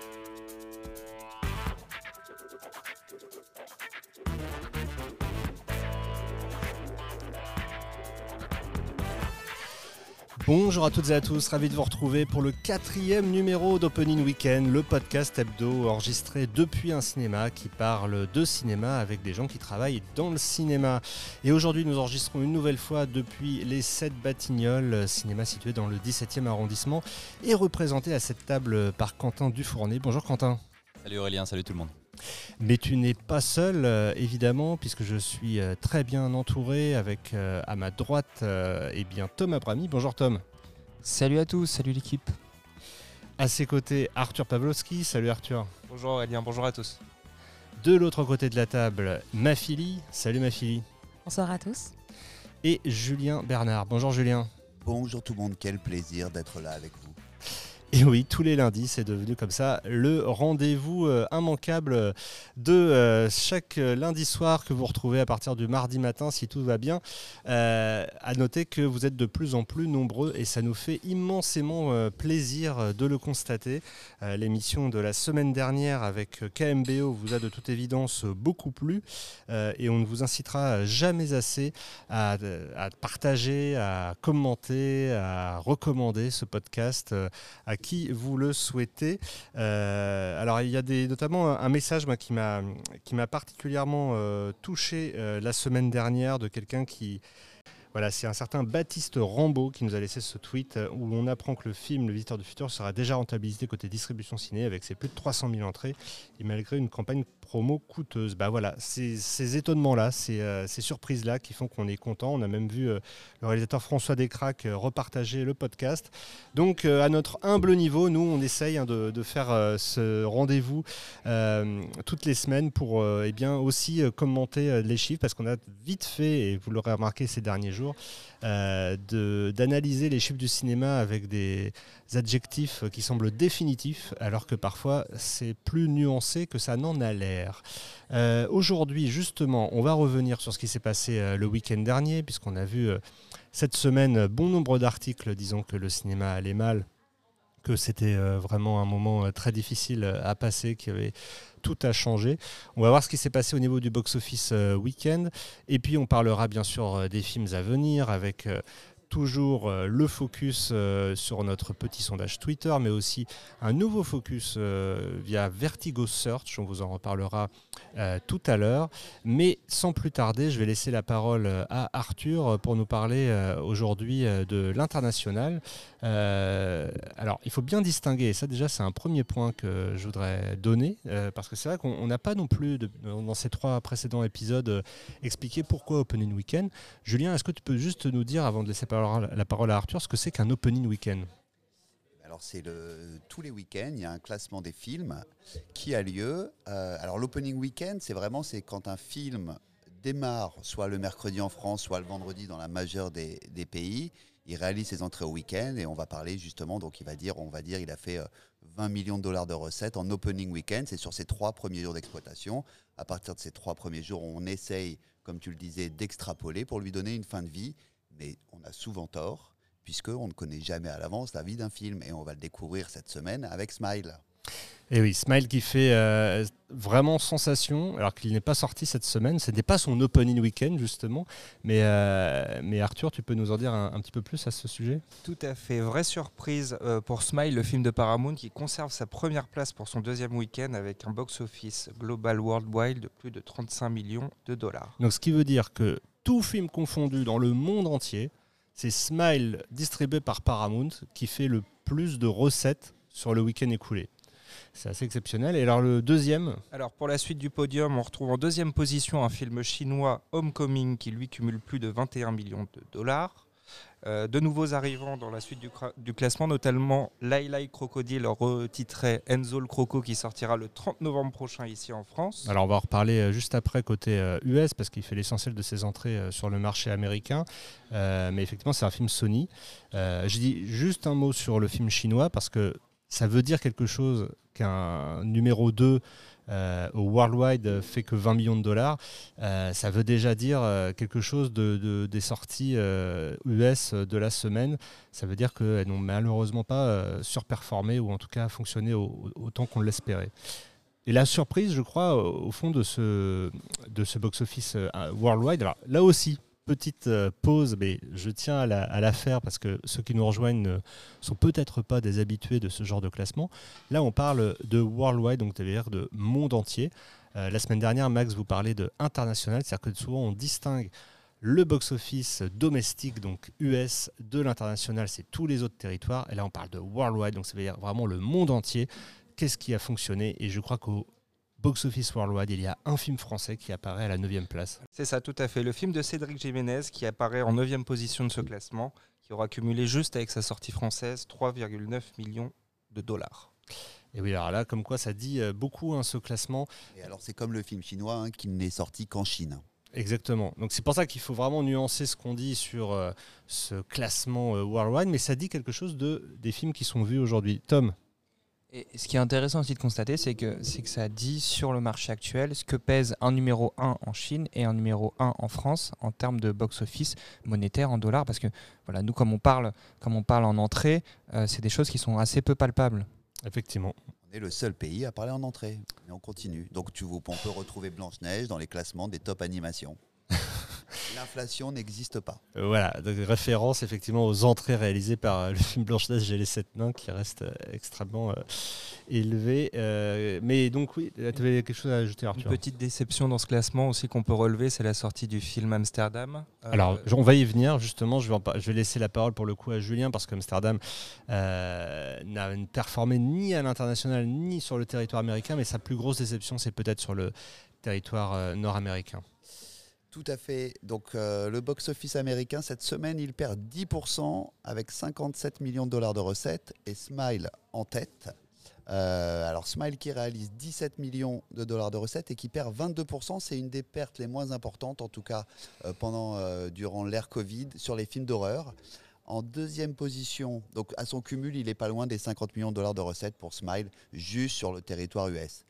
you Bonjour à toutes et à tous, ravi de vous retrouver pour le quatrième numéro d'Opening Weekend, le podcast hebdo enregistré depuis un cinéma qui parle de cinéma avec des gens qui travaillent dans le cinéma. Et aujourd'hui nous enregistrons une nouvelle fois depuis les 7 Batignolles, cinéma situé dans le 17e arrondissement et représenté à cette table par Quentin Dufournet. Bonjour Quentin. Salut Aurélien, salut tout le monde. Mais tu n'es pas seul, euh, évidemment, puisque je suis euh, très bien entouré avec euh, à ma droite eh bien, Tom Abrami. Bonjour Tom. Salut à tous, salut l'équipe. À ses côtés, Arthur Pavlovski. Salut Arthur. Bonjour Aurélien, bonjour à tous. De l'autre côté de la table, Mafili. Salut Mafili. Bonsoir à tous. Et Julien Bernard. Bonjour Julien. Bonjour tout le monde, quel plaisir d'être là avec vous. Et oui, tous les lundis, c'est devenu comme ça le rendez-vous euh, immanquable de euh, chaque lundi soir que vous retrouvez à partir du mardi matin, si tout va bien. Euh, à noter que vous êtes de plus en plus nombreux et ça nous fait immensément plaisir de le constater. L'émission de la semaine dernière avec KMBO vous a de toute évidence beaucoup plu et on ne vous incitera jamais assez à, partager, à commenter, à recommander ce podcast qui vous le souhaitez. Euh, alors il y a notamment un message moi, qui m'a particulièrement euh, touché euh, la semaine dernière de quelqu'un qui... Voilà, c'est un certain Baptiste Rambaud qui nous a laissé ce tweet où on apprend que le film Le Visiteur du Futur sera déjà rentabilisé côté distribution ciné avec ses plus de 300 000 entrées et malgré une campagne promo coûteuse. Bah voilà, ces, étonnements-là, ces, euh, ces surprises-là qui font qu'on est content. On a même vu euh, le réalisateur François Descraques euh, repartager le podcast. Donc à notre humble niveau, nous, on essaye hein, de, de, faire ce rendez-vous toutes les semaines pour eh bien, aussi commenter les chiffres parce qu'on a vite fait, et vous l'aurez remarqué ces derniers jours, d'analyser les chiffres du cinéma avec des adjectifs qui semblent définitifs alors que parfois c'est plus nuancé que ça n'en a l'air. Euh, aujourd'hui, justement, on va revenir sur ce qui s'est passé euh, le week-end dernier, puisqu'on a vu euh, cette semaine bon nombre d'articles disant que le cinéma allait mal, que c'était vraiment un moment très difficile à passer, qu'il y avait tout à changer. On va voir ce qui s'est passé au niveau du box-office week-end. Et puis on parlera bien sûr des films à venir avec toujours euh, le focus euh, sur notre petit sondage Twitter, mais aussi un nouveau focus euh, via Vertigo Search. On vous en reparlera tout à l'heure. Mais sans plus tarder, je vais laisser la parole à Arthur pour nous parler aujourd'hui de l'international. alors, il faut bien distinguer, et ça déjà c'est un premier point que je voudrais donner, parce que c'est vrai qu'on n'a pas non plus, dans ces trois précédents épisodes, expliqué pourquoi Opening Weekend. Julien, est-ce que tu peux juste nous dire, avant de laisser parler la parole à Arthur, ce que c'est qu'un opening week-end. Alors c'est le tous les week-ends, il y a un classement des films qui a lieu. Euh, alors l'opening week-end, c'est vraiment c'est quand un film démarre, soit le mercredi en France, soit le vendredi dans la majeure des, pays. Il réalise ses entrées au week-end et on va parler justement, donc il va dire, on va dire, il a fait 20 euh, millions de dollars de recettes en opening week-end. C'est sur ses trois premiers jours d'exploitation. À partir de ces trois premiers jours, on essaye, comme tu le disais, d'extrapoler pour lui donner une fin de vie mais on a souvent tort, puisqu'on ne connaît jamais à l'avance la vie d'un film, et on va le découvrir cette semaine avec Smile. Et oui, Smile qui fait euh, vraiment sensation, alors qu'il n'est pas sorti cette semaine. Ce n'est pas son opening week-end, justement. Mais, euh, mais Arthur, tu peux nous en dire un, petit peu plus à ce sujet? Tout à fait. Vraie surprise euh, pour Smile, le film de Paramount, qui conserve sa première place pour son deuxième week-end avec un box-office global worldwide de plus de 35 millions de dollars. Donc, ce qui veut dire que tout film confondu dans le monde entier, c'est Smile distribué par Paramount qui fait le plus de recettes sur le week-end écoulé. C'est assez exceptionnel. Et alors le deuxième Alors pour la suite du podium, on retrouve en deuxième position un film chinois Homecoming qui lui cumule plus de 21 millions de dollars. Euh, de nouveaux arrivants dans la suite du, classement, notamment Lailai Crocodile, retitré Enzo le Croco, qui sortira le 30 novembre prochain ici en France. Alors on va en reparler euh, juste après côté US, euh, parce qu'il fait l'essentiel de ses entrées sur le marché américain. mais effectivement, c'est un film Sony. je dis juste un mot sur le film chinois, parce que ça veut dire quelque chose qu'un numéro 2 euh, au worldwide fait que 20 millions de dollars, euh, ça veut déjà dire euh, quelque chose de, des sorties US de la semaine. Ça veut dire qu'elles n'ont malheureusement pas surperformé ou en tout cas fonctionné autant qu'on l'espérait. Et la surprise, je crois, au fond de ce, de ce box-office worldwide, alors là aussi, petite euh, pause, mais je tiens à la, faire parce que ceux qui nous rejoignent ne sont peut-être pas des habitués de ce genre de classement. Là, on parle de worldwide, donc c'est-à-dire de monde entier. Euh, la semaine dernière, Max vous parlait de international, c'est-à-dire que souvent on distingue le box-office domestique, donc US, de l'international, c'est tous les autres territoires. Et là, on parle de worldwide, donc ça veut dire vraiment le monde entier. Qu'est-ce qui a fonctionné? Et je crois qu'au Box Office Worldwide, il y a un film français qui apparaît à la 9 place. C'est ça, tout à fait. Le film de Cédric Jiménez qui apparaît en 9 position de ce classement, qui aura cumulé juste avec sa sortie française 3,9 millions de dollars. Et oui, alors là, comme quoi ça dit euh, beaucoup hein, ce classement. Et alors c'est comme le film chinois hein, qui n'est sorti qu'en Chine. Exactement. Donc c'est pour ça qu'il faut vraiment nuancer ce qu'on dit sur euh, ce classement euh, worldwide, mais ça dit quelque chose de des films qui sont vus aujourd'hui. Tom, et ce qui est intéressant aussi de constater, c'est que, c'est que ça dit sur le marché actuel ce que pèse un numéro 1 en Chine et un numéro 1 en France en termes de box-office monétaire en dollars. Parce que voilà, nous, comme on parle, comme on parle en entrée, euh, c'est des choses qui sont assez peu palpables. Effectivement. On est le seul pays à parler en entrée. Et on continue. Donc tu, on peut retrouver Blanche-Neige dans les classements des top animations. L'inflation n'existe pas. Euh, voilà, donc référence effectivement aux entrées réalisées par euh, le film Blanche-Neige et les Sept Nains qui reste euh, extrêmement élevé. mais donc oui, tu avais quelque chose à ajouter Arthur Une petite déception dans ce classement aussi qu'on peut relever, c'est la sortie du film Amsterdam. Alors on va y venir justement, je vais, je vais laisser la parole pour le coup à Julien parce qu'Amsterdam n'a performé ni à l'international ni sur le territoire américain, mais sa plus grosse déception c'est peut-être sur le territoire nord-américain. Tout à fait. Donc euh, le box-office américain, cette semaine, il perd 10% avec 57 millions de dollars de recettes et Smile en tête. Euh, alors Smile qui réalise 17 millions de dollars de recettes et qui perd 22%, c'est une des pertes les moins importantes, en tout cas euh, pendant durant l'ère Covid, sur les films d'horreur. En deuxième position, donc à son cumul, il n'est pas loin des 50 millions de dollars de recettes pour Smile, juste sur le territoire US.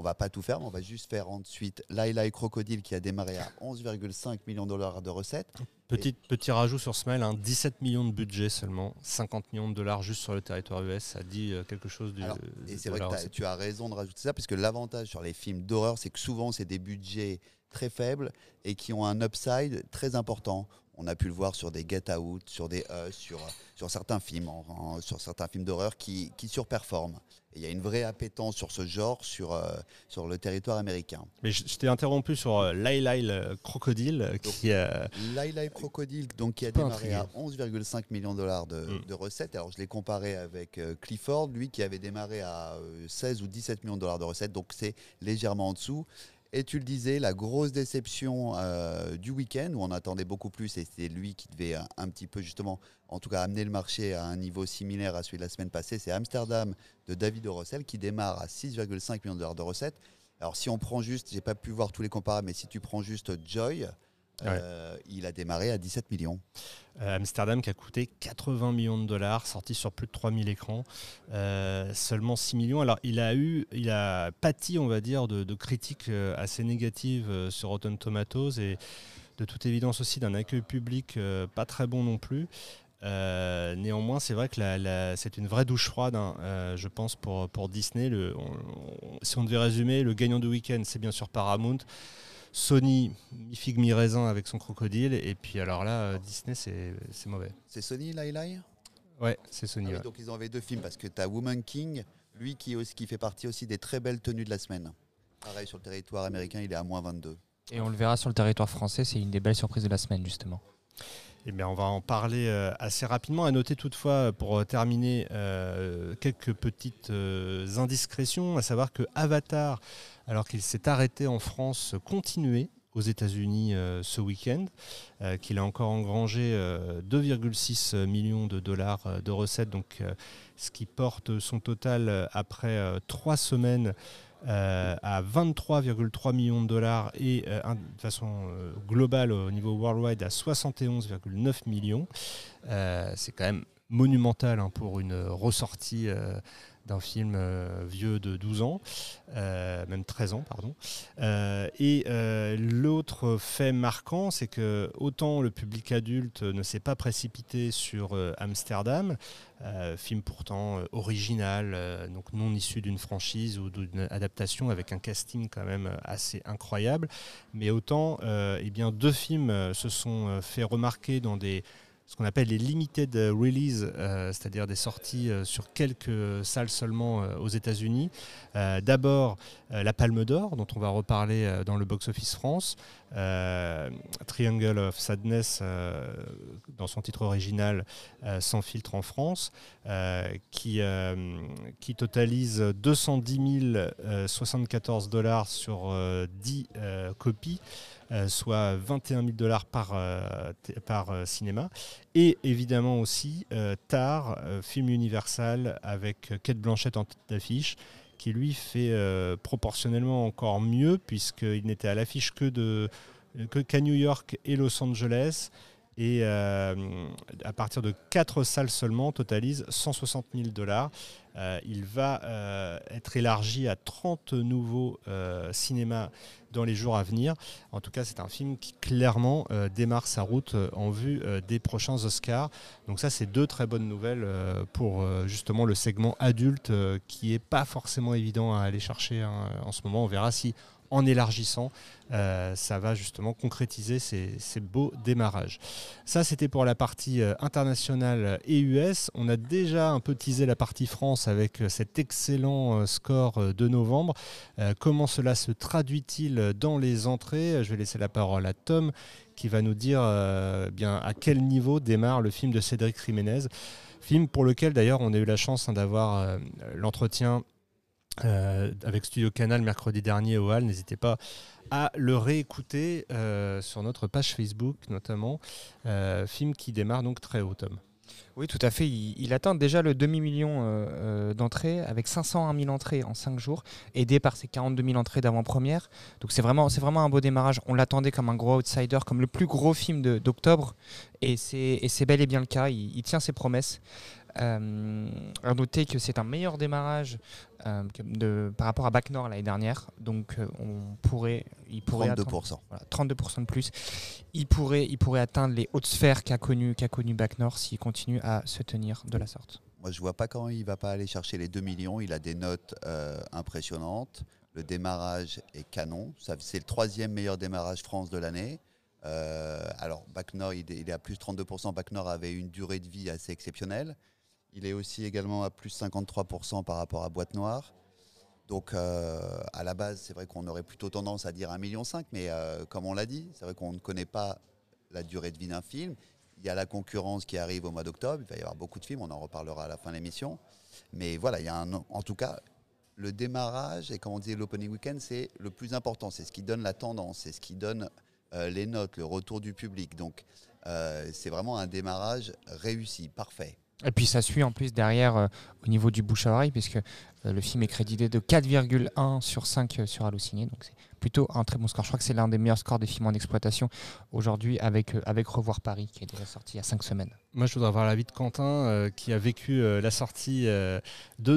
On va pas tout faire, mais on va juste faire ensuite Laila et Crocodile qui a démarré à 11,5 millions de dollars de recettes. Petit, petit rajout sur Smile, hein, 17 millions de budget seulement, 50 millions de dollars juste sur le territoire US, ça dit euh, quelque chose du. et c'est vrai que tu as raison de rajouter ça, parce que l'avantage sur les films d'horreur, c'est que souvent c'est des budgets très faibles et qui ont un upside très important. On a pu le voir sur des Get Out, sur des Us, sur, sur certains films, sur certains films d'horreur qui, qui surperforment. il y a une vraie appétence sur ce genre sur, euh, sur le territoire américain. Mais je, t'ai interrompu sur euh, Lyle Crocodile. qui, euh... Crocodile, donc, qui a démarré à 11,5 millions de dollars de, mm. de, recettes. Alors je l'ai comparé avec euh, Clifford, lui qui avait démarré à 16 ou 17 millions de dollars de recettes, donc c'est légèrement en dessous. Et tu le disais, la grosse déception euh, du week-end, où on attendait beaucoup plus, et c'était lui qui devait un, petit peu justement, en tout cas, amener le marché à un niveau similaire à celui de la semaine passée, c'est Amsterdam de David Rossel, qui démarre à 6,5 millions de dollars de recettes. Alors si on prend juste, j'ai pas pu voir tous les comparables, mais si tu prends juste Joy, euh, il a démarré à 17 millions. Euh, Amsterdam qui a coûté 80 millions de dollars, sorti sur plus de 3000 écrans, euh, seulement 6 millions. Alors il a eu, il a pâti, on va dire, de, critiques assez négatives sur Rotten Tomatoes et de toute évidence aussi d'un accueil public pas très bon non plus. néanmoins, c'est vrai que c'est une vraie douche froide, hein, je pense, pour, pour Disney. Le, si on devait résumer, le gagnant du week-end, c'est bien sûr Paramount. Sony, mi-figue, mi-raisin avec son crocodile. Et puis alors là, euh, Disney, c'est mauvais. C'est Sony, Lai Lai? Ouais, c'est Sony. Ah donc ils ont avait deux films parce que tu as Woman King, lui qui, qui fait partie aussi des très belles tenues de la semaine. Pareil, sur le territoire américain, il est à moins 22. Et on le verra sur le territoire français, c'est une des belles surprises de la semaine, justement. Eh bien, on va en parler euh, assez rapidement. À noter toutefois, pour euh, terminer, quelques petites indiscrétions, à savoir que Avatar alors qu'il s'est arrêté en France, continuer aux États-Unis euh, ce week-end, euh, qu'il a encore engrangé 2,6 euh, millions de dollars de recettes, donc ce qui porte son total après trois semaines à 23,3 millions de dollars et de façon globale au niveau worldwide à 71,9 millions. c'est quand même monumental hein, pour une ressortie d'un film euh, vieux de 12 ans, euh, même 13 ans, pardon. Euh, et l'autre fait marquant, c'est que autant le public adulte ne s'est pas précipité sur Amsterdam, film pourtant original, donc non issu d'une franchise ou d'une adaptation avec un casting quand même assez incroyable, mais autant eh bien, deux films se sont fait remarquer dans des ce qu'on appelle les limited release, euh, c'est-à-dire des sorties euh, sur quelques salles seulement euh, aux États-Unis. D'abord la Palme d'Or, dont on va reparler dans le box-office France, Triangle of Sadness dans son titre original sans filtre en France, qui, qui totalise 210 074 dollars sur 10 copies. Euh, soit 21 000 dollars par, euh, par euh, cinéma. Et évidemment aussi Tar, film Universal avec Kate Blanchett en tête d'affiche, qui lui fait proportionnellement encore mieux, puisqu'il n'était à l'affiche que de qu'à New York et Los Angeles. Et à partir de 4 salles seulement, totalise 160 000 dollars. il va être élargi à 30 nouveaux cinémas dans les jours à venir. En tout cas, c'est un film qui clairement euh, démarre sa route euh, en vue euh, des prochains Oscars. Donc ça, c'est deux très bonnes nouvelles pour justement le segment adulte qui n'est pas forcément évident à aller chercher hein, en ce moment. On verra si en élargissant, euh, ça va justement concrétiser ces, beaux démarrages. Ça, c'était pour la partie euh, internationale et US. On a déjà un peu teasé la partie France avec euh, cet excellent score de novembre. comment cela se traduit-il dans les entrées? Je vais laisser la parole à Tom qui va nous dire bien à quel niveau démarre le film de Cédric Jiménez. Film pour lequel d'ailleurs on a eu la chance hein, d'avoir l'entretien euh, avec Studio Canal mercredi dernier au Hall. N'hésitez pas à le réécouter euh, sur notre page Facebook notamment. Euh, film qui démarre donc très haut, Tom. Oui, tout à fait. Il, atteint déjà le demi-million d'entrées avec 501 000 entrées en 5 jours, aidé par ses 42 000 entrées d'avant-première. Donc c'est vraiment, c'est vraiment un beau démarrage. On l'attendait comme un gros outsider, comme le plus gros film d'octobre. Et c'est bel et bien le cas. Il, il tient ses promesses. Euh, à noter que c'est un meilleur démarrage euh, de, par rapport à Bac Nord l'année dernière. Donc euh, on pourrait, il pourrait 32%. 32% de plus. Il pourrait, il pourrait atteindre les hautes sphères qu'a connu, qu'a connu Bac Nord s'il continue à se tenir de la sorte. Moi, je vois pas quand il va pas aller chercher les 2 millions. Il a des notes impressionnantes. Le démarrage est canon. C'est le troisième meilleur démarrage France de l'année. alors, Bac Nord, il, il est à plus 32%. Bac Nord avait une durée de vie assez exceptionnelle. Il est aussi également à plus 53% par rapport à Boîte Noire. Donc euh, à la base, c'est vrai qu'on aurait plutôt tendance à dire 1,5 million, mais euh, comme on l'a dit, c'est vrai qu'on ne connaît pas la durée de vie d'un film. Il y a la concurrence qui arrive au mois d'octobre, il va y avoir beaucoup de films, on en reparlera à la fin de l'émission. Mais voilà, il y a en tout cas, le démarrage et comme on dit l'opening weekend, c'est le plus important, c'est ce qui donne la tendance, c'est ce qui donne euh, les notes, le retour du public. Donc c'est vraiment un démarrage réussi, parfait. Et puis ça suit en plus derrière euh, au niveau du bouche à oreille, puisque euh, le film est crédité de 4,1 sur 5 euh, sur Allociné. Donc c'est plutôt un très bon score. Je crois que c'est l'un des meilleurs scores des films en exploitation aujourd'hui avec, avec Revoir Paris, qui est déjà sorti il y a 5 semaines. Moi je voudrais avoir l'avis de Quentin, qui a vécu la sortie de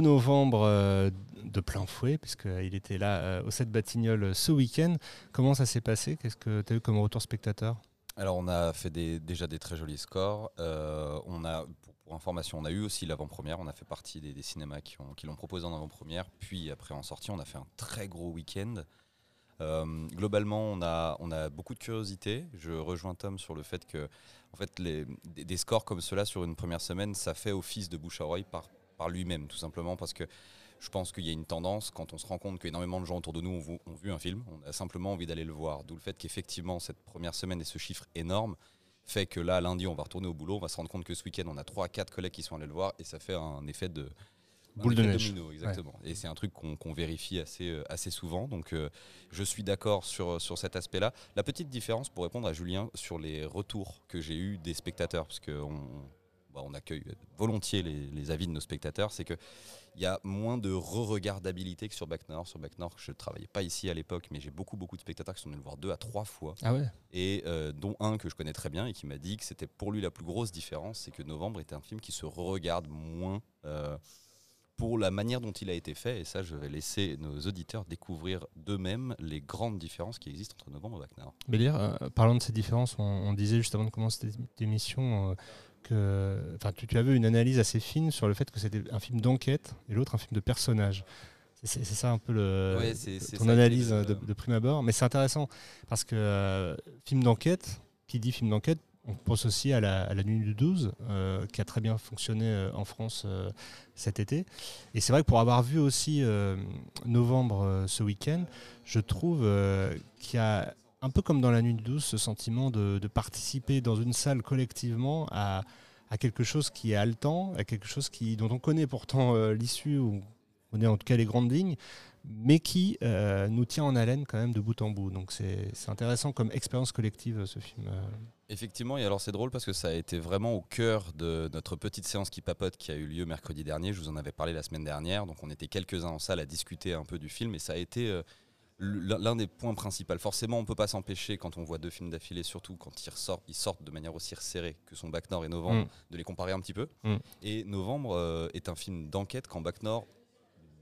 novembre de plein fouet, puisqu'il était là au 7 Batignolles ce week-end. Comment ça s'est passé? Qu'est-ce que tu as eu comme retour spectateur? Alors on a fait déjà des très jolis scores. on a, pour information, on a eu aussi l'avant-première. On a fait partie des, cinémas qui, l'ont proposé en avant-première. Puis après, en sortie, on a fait un très gros week-end. Euh, globalement, on a, beaucoup de curiosité. Je rejoins Tom sur le fait que en fait, des, scores comme cela sur une première semaine, ça fait office de bouche à oreille par, par lui-même, tout simplement parce que je pense qu'il y a une tendance, quand on se rend compte qu'énormément de gens autour de nous ont, ont, vu un film, on a simplement envie d'aller le voir. D'où le fait qu'effectivement, cette première semaine et ce chiffre énorme, fait que là, lundi, on va retourner au boulot, on va se rendre compte que ce week-end, on a 3 à 4 collègues qui sont allés le voir et ça fait un effet de boule de neige. Domino, exactement. Et c'est un truc qu'on vérifie assez, euh, assez souvent. Donc, euh, je suis d'accord sur, sur cet aspect-là. La petite différence, pour répondre à Julien, sur les retours que j'ai eus des spectateurs, parce que bah, on accueille volontiers les, les avis de nos spectateurs, c'est que il y a moins de re-regardabilité que sur Back Nord. Sur Back Nord, je ne travaillais pas ici à l'époque, mais j'ai beaucoup, beaucoup de spectateurs qui sont venus le voir deux à trois fois. Ah ouais Et euh, dont un que je connais très bien et qui m'a dit que c'était pour lui la plus grosse différence, c'est que Novembre était un film qui se re-regarde moins euh, pour la manière dont il a été fait. Et ça, je vais laisser nos auditeurs découvrir d'eux-mêmes les grandes différences qui existent entre Novembre et Back Nord. Bélir, euh, parlant de ces différences, on, on disait juste avant de commencer cette émission euh, que enfin, tu, tu avais une analyse assez fine sur le fait que c'était un film d'enquête et l'autre un film de personnage. C'est ça un peu le, Ouais, ton analyse le- de, de prime abord. Mais c'est intéressant parce que euh, film d'enquête, qui dit film d'enquête, on pense aussi à la, à la Nuit du 12, euh, qui a très bien fonctionné euh, en France euh, cet été. Et c'est vrai que pour avoir vu aussi euh, novembre euh, ce week-end, je trouve euh, qu'il y a un peu comme dans la Nuit 12, ce sentiment de, participer dans une salle collectivement à, quelque chose qui est haletant, à quelque chose qui, dont on connaît pourtant euh, l'issue, ou on est en tout cas les grandes lignes, mais qui euh, nous tient en haleine quand même de bout en bout. Donc c'est intéressant comme expérience collective ce film. euh. Effectivement, et alors c'est drôle parce que ça a été vraiment au cœur de notre petite séance qui papote qui a eu lieu mercredi dernier. Je vous en avais parlé la semaine dernière, donc on était quelques-uns en salle à discuter un peu du film et ça a été l'un des points principaux. Forcément, on ne peut pas s'empêcher quand on voit deux films d'affilée, surtout quand ils ressortent, ils sortent de manière aussi resserrée que sont Bac Nord et Novembre, Mm. de les comparer un petit peu. Mm. Et Novembre euh, est un film d'enquête quand Bac Nord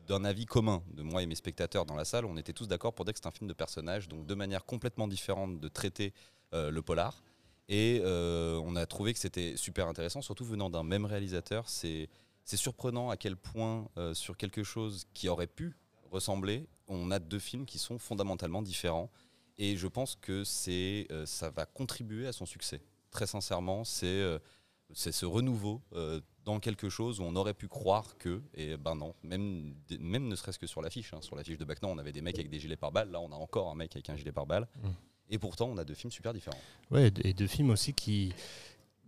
d'un avis commun de moi et mes spectateurs dans la salle, on était tous d'accord pour dire que c'est un film de personnage, donc de manière complètement différente de traiter euh, le polar. Et euh, on a trouvé que c'était super intéressant, surtout venant d'un même réalisateur. C'est c'est surprenant à quel point, euh, sur quelque chose qui aurait pu ressembler, on a deux films qui sont fondamentalement différents. Et je pense que c'est, euh, ça va contribuer à son succès. Très sincèrement, c'est euh, c'est ce renouveau euh, dans quelque chose où on aurait pu croire que, et ben non, même, même ne serait-ce que sur l'affiche. hein. Sur l'affiche de Bac Nord, on avait des mecs avec des gilets pare-balles. Là, on a encore un mec avec un gilet pare-balles. Mm. Et pourtant, on a deux films super différents. Ouais, et de- et deux films aussi qui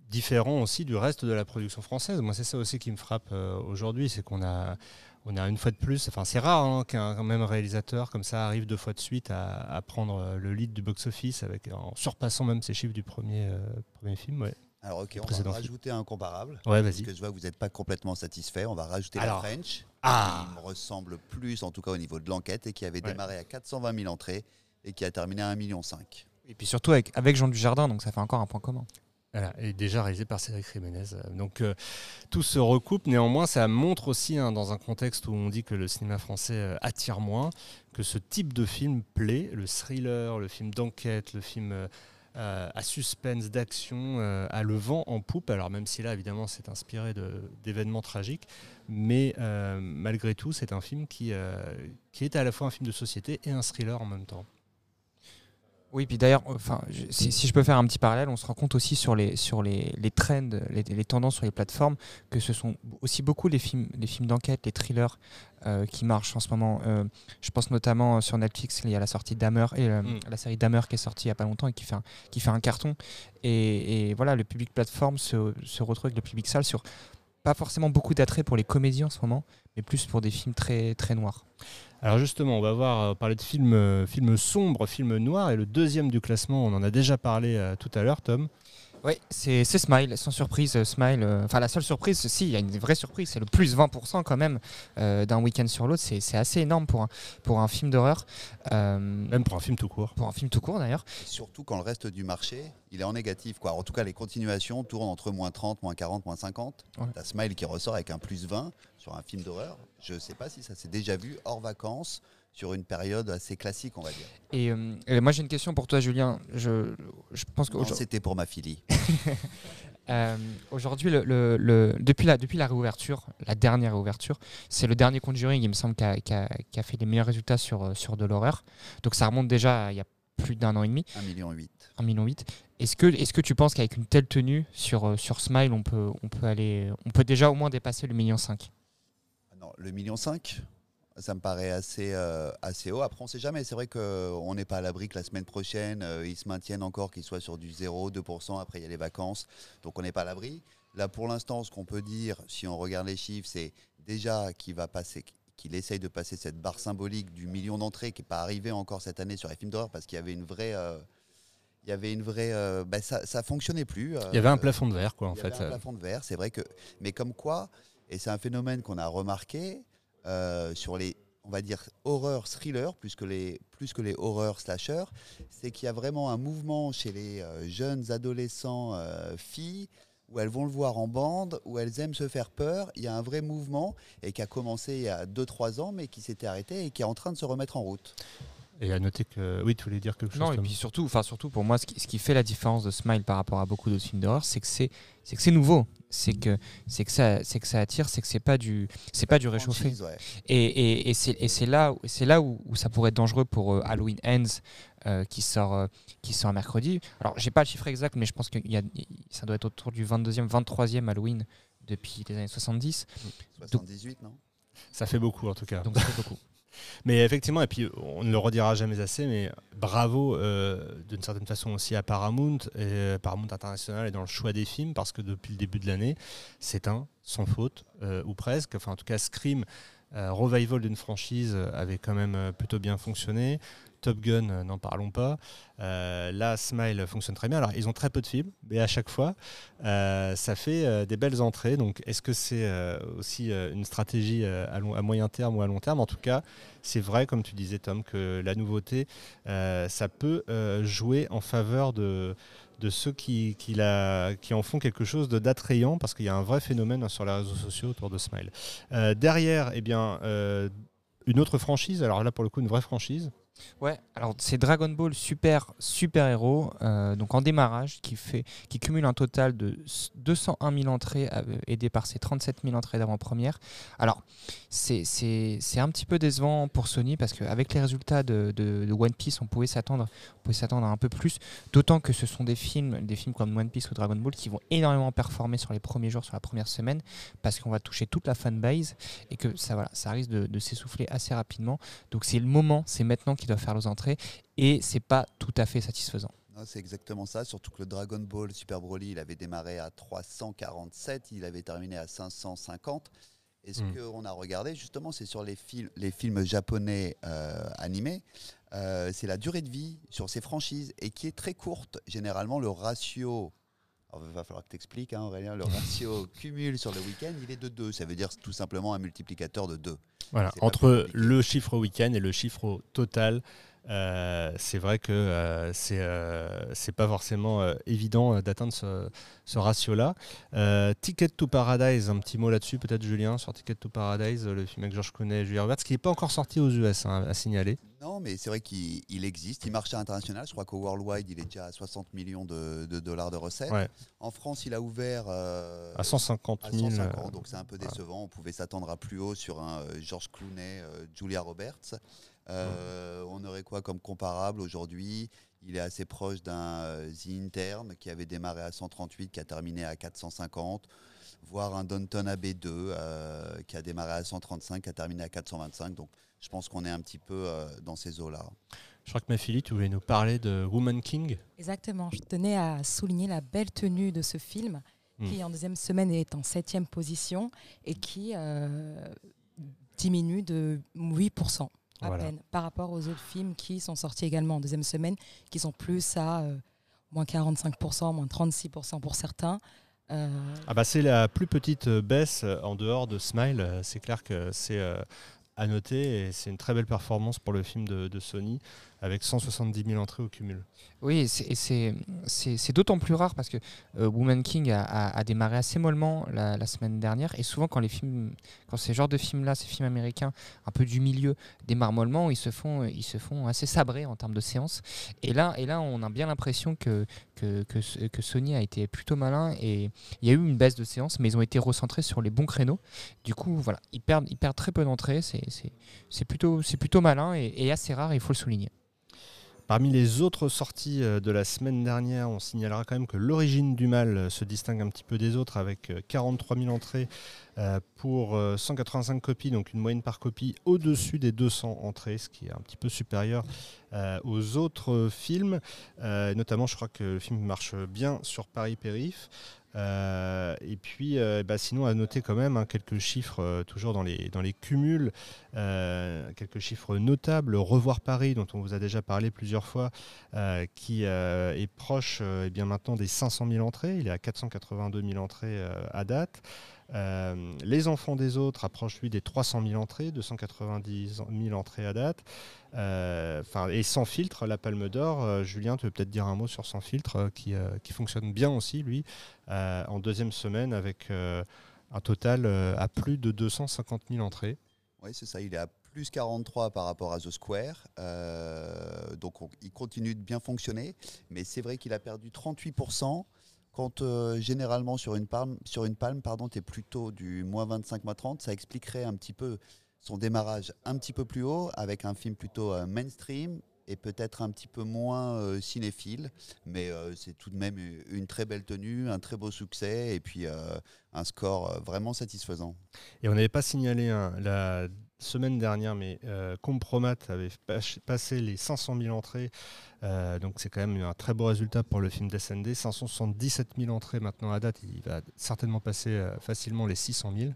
différents aussi du reste de la production française. Moi, c'est ça aussi qui me frappe euh, aujourd'hui, c'est qu'on a, on a une fois de plus, enfin c'est rare hein, qu'un même réalisateur comme ça arrive deux fois de suite à, à prendre euh, le lead du box-office avec en surpassant même ses chiffres du premier, euh, premier film. Ouais, Alors ok, on précédent va rajouter un comparable. ouais Parce vas-y. que je vois que vous n'êtes pas complètement satisfait. On va rajouter Alors. la French, Ah qui me ressemble plus, en tout cas au niveau de l'enquête, et qui avait Ouais. démarré à 420 000 entrées et qui a terminé à 1,5 million. Et puis surtout avec, avec Jean Dujardin, donc ça fait encore un point commun. Voilà, et déjà réalisé par Cédric Jiménez. Donc euh, tout se recoupe. Néanmoins, ça montre aussi, hein, dans un contexte où on dit que le cinéma français euh, attire moins, que ce type de film plaît. Le thriller, le film d'enquête, le film euh, à suspense, d'action, a le vent en poupe. Alors même si là, évidemment, c'est inspiré d'événements tragiques, mais malgré tout, c'est un film qui, qui est à la fois un film de société et un thriller en même temps. Oui, puis d'ailleurs, enfin, je- si, si je peux faire un petit parallèle, on se rend compte aussi sur les, sur les, les trends, les, les tendances sur les plateformes, que ce sont aussi beaucoup les films, les films d'enquête, les thrillers euh, qui marchent en ce moment. Euh, je pense notamment sur Netflix, il y a la sortie Dahmer, et euh, Mm. la série Dahmer qui est sortie il n'y a pas longtemps et qui fait un, qui fait un carton. Et, et voilà, le public plateforme se, se retrouve avec le public salle sur pas forcément beaucoup d'attrait pour les comédies en ce moment, mais plus pour des films très, très noirs. Alors justement, on va voir euh, parler de films, euh, films sombres, films noirs, et le deuxième du classement, on en a déjà parlé euh, tout à l'heure, Tom. Oui, c'est Smile, sans surprise, Smile. euh, Enfin, la seule surprise, si, il y a une vraie surprise, c'est le plus 20% quand même euh, d'un week-end sur l'autre. C'est assez énorme pour un, pour un film d'horreur. Euh, Même pour un film tout court. pour un film tout court d'ailleurs. Surtout quand le reste du marché, il est en négatif. Quoi. En tout cas, les continuations tournent entre moins 30, moins 40, moins 50. Ouais. T'as Smile qui ressort avec un plus 20 sur un film d'horreur. Je ne sais pas si ça s'est déjà vu hors vacances sur une période assez classique, on va dire. Et, euh, et moi, j'ai une question pour toi, Julien. Je, je pense qu'aujourd'hui, C'était pour ma fille. euh, aujourd'hui, le, le- le- depuis, la, depuis la réouverture, la dernière réouverture, c'est le dernier Conjuring, il me semble, qui a, fait les meilleurs résultats sur, euh, sur de l'horreur. Donc, ça remonte déjà il y a plus d'un an et demi. 1,8 million. 1,8 million. Est-ce que, est que tu penses qu'avec une telle tenue sur, sur Smile, on peut, on, peut aller, on peut déjà au moins dépasser le million 5 Ah Non, le million 5 ça me paraît assez, euh, assez haut. Après, on ne sait jamais. C'est vrai qu'on n'est pas à l'abri que la semaine prochaine, euh, ils se maintiennent encore, qu'ils soient sur du 0, 2%. Après, il y a les vacances. Donc, on n'est pas à l'abri. Là, pour l'instant, ce qu'on peut dire, si on regarde les chiffres, c'est déjà qu'il va passer qu'il essaye de passer cette barre symbolique du million d'entrées qui n'est pas arrivée encore cette année sur les films d'horreur parce qu'il y avait une vraie, euh, il y avait une vraie. euh, bah, ça, ça fonctionnait plus. Il y avait un euh, plafond de verre, quoi, en il y avait fait. un plafond de verre, c'est vrai que. Mais comme quoi, et c'est un phénomène qu'on a remarqué euh, sur les, on va dire, horreurs thrillers, plus que les, plus que les horreurs slashers, c'est qu'il y a vraiment un mouvement chez les euh, jeunes adolescents euh, filles où elles vont le voir en bande, où elles aiment se faire peur. Il y a un vrai mouvement et qui a commencé il y a 2-3 ans, mais qui s'était arrêté et qui est en train de se remettre en route. Et à noter que. Oui, tu voulais dire quelque chose Non, et puis surtout, enfin surtout pour moi, ce qui, ce qui fait la différence de Smile par rapport à beaucoup d'autres films d'horreur, c'est que c'est c'est que c'est nouveau, c'est que c'est que ça c'est que ça attire, c'est que c'est pas du c'est pas du réchauffé. Ouais. Et, et, et c'est et c'est là où- c'est là où, où ça pourrait être dangereux pour euh, Halloween Ends euh, qui sort euh, qui sort mercredi. Alors j'ai pas le chiffre exact, mais je pense que y a, ça doit être autour du 22e, 23e Halloween depuis les années 70. 78, non? Ça fait beaucoup, en tout cas. Donc ça fait beaucoup. Mais effectivement, et puis on ne le redira jamais assez, mais bravo euh, d'une certaine façon aussi à Paramount, et euh, Paramount International et dans le choix des films, parce que depuis le début de l'année, c'est un sans faute, euh, ou presque. Enfin, en tout cas, Scream, revival d'une franchise, avait quand même plutôt bien fonctionné. Top Gun, euh, n'en parlons pas. Euh, là, Smile fonctionne très bien. Alors, ils ont très peu de films, mais à chaque fois, euh, ça fait des belles entrées. Donc, est-ce que c'est aussi une stratégie à, moyen terme ou à long terme? En tout cas, c'est vrai, comme tu disais, Tom, que la nouveauté, ça peut jouer en faveur de, ceux qui, en font quelque chose d'attrayant, parce qu'il y a un vrai phénomène sur les réseaux sociaux autour de Smile. Derrière, eh bien, une autre franchise, alors là, pour le coup, une vraie franchise. Ouais, alors c'est Dragon Ball Super Super Héros, euh, donc en démarrage, qui, fait, qui cumule un total de s- 201 000 entrées, aidé par ses 37 000 entrées d'avant-première. Alors, c'est un petit peu décevant pour Sony, parce qu'avec les résultats de, de- One Piece, on pouvait s'attendre à un peu plus, d'autant que ce sont des films, des films comme One Piece ou Dragon Ball qui vont énormément performer sur les premiers jours, sur la première semaine, parce qu'on va toucher toute la fanbase, et que ça, voilà, ça risque de, s'essouffler assez rapidement. Donc c'est le moment, c'est maintenant qu'il doit faire les entrées et c'est pas tout à fait satisfaisant. C'est exactement ça, surtout que le Dragon Ball Super Broly, il avait démarré à 347, il avait terminé à 550. Et ce Mm. qu'on a regardé, justement, c'est sur les, films les films japonais euh, animés, euh, c'est la durée de vie sur ces franchises et qui est très courte. Généralement, le ratio, alors, il va falloir que tu expliques, Aurélien, le ratio cumul sur le week-end, il est de 2. Ça veut dire tout simplement un multiplicateur de 2. Voilà, entre le chiffre au week-end et le chiffre au total, euh, c'est vrai que euh, c'est euh, c'est pas forcément euh, évident euh, d'atteindre ce, ce ratio-là. Ticket to Paradise, un petit mot là-dessus, peut-être Julien, sur Ticket to Paradise, le film avec George Clooney et Julia Roberts, qui n'est pas encore sorti aux US, hein, à signaler. Non, mais c'est vrai qu'il il existe. Il marche à l'international. Je crois qu'au Worldwide, il est déjà à 60 millions de, de dollars de recettes. Ouais. En France, il a ouvert euh, À 150 à 000. 150, euh, donc c'est un peu décevant. On pouvait s'attendre à plus haut sur un euh, George Clooney, Julia Roberts. Euh, On aurait quoi comme comparable aujourd'hui? Il est assez proche d'un euh, The Intern qui avait démarré à 138, qui a terminé à 450, voire un Downton Abbey 2 euh, qui a démarré à 135, qui a terminé à 425. Donc je pense qu'on est un petit peu euh, dans ces eaux-là. Je crois que Mafili, tu voulais nous parler de Woman King? Exactement. Je tenais à souligner la belle tenue de ce film, Mm. qui en deuxième semaine est en septième position et qui euh, diminue de 8% à Voilà. peine par rapport aux autres films qui sont sortis également en deuxième semaine, qui sont plus à euh, moins 45%, moins 36% pour certains. Euh, Ah bah c'est la plus petite euh, baisse en dehors de Smile. C'est clair que c'est euh, à noter et c'est une très belle performance pour le film de, de Sony avec 170 000 entrées au cumul. Oui, c'est- d'autant plus rare parce que euh, Woman King a, démarré assez mollement la, semaine dernière. Et souvent, quand les films, quand ces genres de films-là, ces films américains, un peu du milieu, démarrent mollement, ils se font, ils se font assez sabrer en termes de séance. Et là, et là, on a bien l'impression que, que, Sony a été plutôt malin et il y a eu une baisse de séance, mais ils ont été recentrés sur les bons créneaux. Du coup, voilà, ils perdent, ils perdent très peu d'entrées. C'est plutôt, plutôt malin et assez rare. Il faut le souligner. Parmi les autres sorties euh, de la semaine dernière, on signalera quand même que L'origine du mal euh, se distingue un petit peu des autres avec euh, 43 000 entrées euh, pour euh, 185 copies, donc une moyenne par copie au-dessus des 200 entrées, ce qui est un petit peu supérieur euh, aux autres euh, films. Euh, notamment, je crois que le film marche bien sur Paris Périph. Euh, et puis, euh, bah, sinon, à noter quand même hein, quelques chiffres, euh, toujours dans les, dans les cumuls, quelques chiffres notables. Revoir Paris, dont on vous a déjà parlé plusieurs fois, qui est proche eh bien maintenant des 500 000 entrées. Il est à 482 000 entrées à date. Les enfants des autres approchent lui des 300 000 entrées, 290 000 entrées à date. Enfin, et sans filtre, la Palme d'Or, Julien, tu veux peut-être dire un mot sur sans filtre, qui, qui fonctionne bien aussi, lui. Euh, en deuxième semaine avec euh, un total euh, à plus de 250 000 entrées. Oui, c'est ça. Il est à plus 43 par rapport à The Square. donc il continue de bien fonctionner. Mais c'est vrai qu'il a perdu 38%. Quand généralement sur une palme, sur une palme pardon, tu es plutôt du moins 25, moins 30, ça expliquerait un petit peu son démarrage un petit peu plus haut avec un film plutôt mainstream et peut-être un petit peu moins euh, cinéphile, mais euh, c'est tout de même une très belle tenue, un très beau succès et puis euh, un score vraiment satisfaisant. Et on n'avait pas signalé hein, la semaine dernière, mais Compromat avait passé les 500 000 entrées, donc c'est quand même un très beau résultat pour le film d'SND. 577 000 entrées maintenant à date, il va certainement passer facilement les 600 000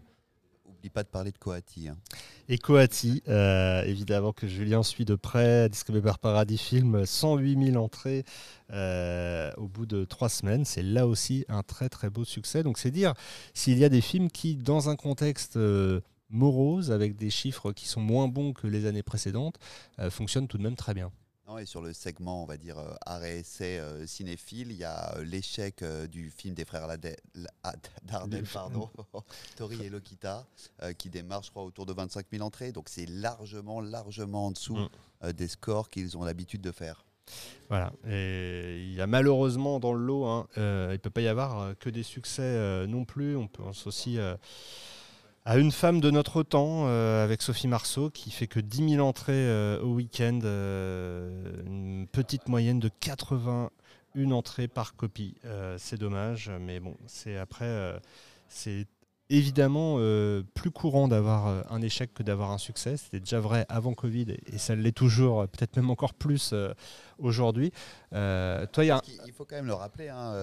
n'oublie pas de parler de Coati. Hein. Et Coati, euh, évidemment que Julien suit de près, distribué par Paradis Film, 108 000 entrées euh, au bout de trois semaines. C'est là aussi un très très beau succès. Donc c'est dire s'il y a des films qui, dans un contexte euh, morose, avec des chiffres qui sont moins bons que les années précédentes, fonctionnent tout de même très bien et sur le segment, on va dire, euh, arrêt essai euh, cinéphile, il y a euh, l'échec du film des frères Dardel, pardon, Tori et Lokita, qui démarre, je crois, autour de 25 000 entrées. Donc c'est largement, largement en dessous mm. des scores qu'ils ont l'habitude de faire. Voilà. Et il y a malheureusement dans le lot, hein, il ne peut pas y avoir que des succès non plus. On pense aussi à une femme de notre temps, euh, avec Sophie Marceau, qui fait que 10 000 entrées euh, au week-end, euh, une petite moyenne de 81 entrées par copie. c'est dommage, mais bon, c'est après, c'est évidemment euh, plus courant d'avoir euh, un échec que d'avoir un succès. C'était déjà vrai avant Covid et, ça l'est toujours, euh, peut-être même encore plus aujourd'hui. toi, il, faut quand même le rappeler, hein,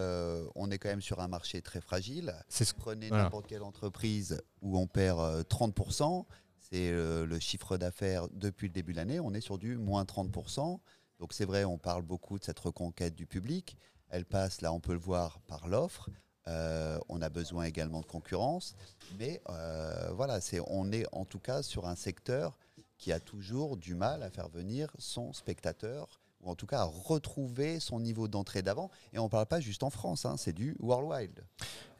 on est quand même sur un marché très fragile. Ce... Prenez n'importe quelle entreprise où on perd 30%, c'est le chiffre d'affaires depuis le début de l'année, on est sur du moins 30%. Donc c'est vrai, on parle beaucoup de cette reconquête du public. Elle passe, là on peut le voir, par l'offre. Euh, on a besoin également de concurrence, mais euh, voilà, c'est, on est en tout cas sur un secteur qui a toujours du mal à faire venir son spectateur, ou en tout cas à retrouver son niveau d'entrée d'avant. Et on ne parle pas juste en France, hein, c'est du worldwide.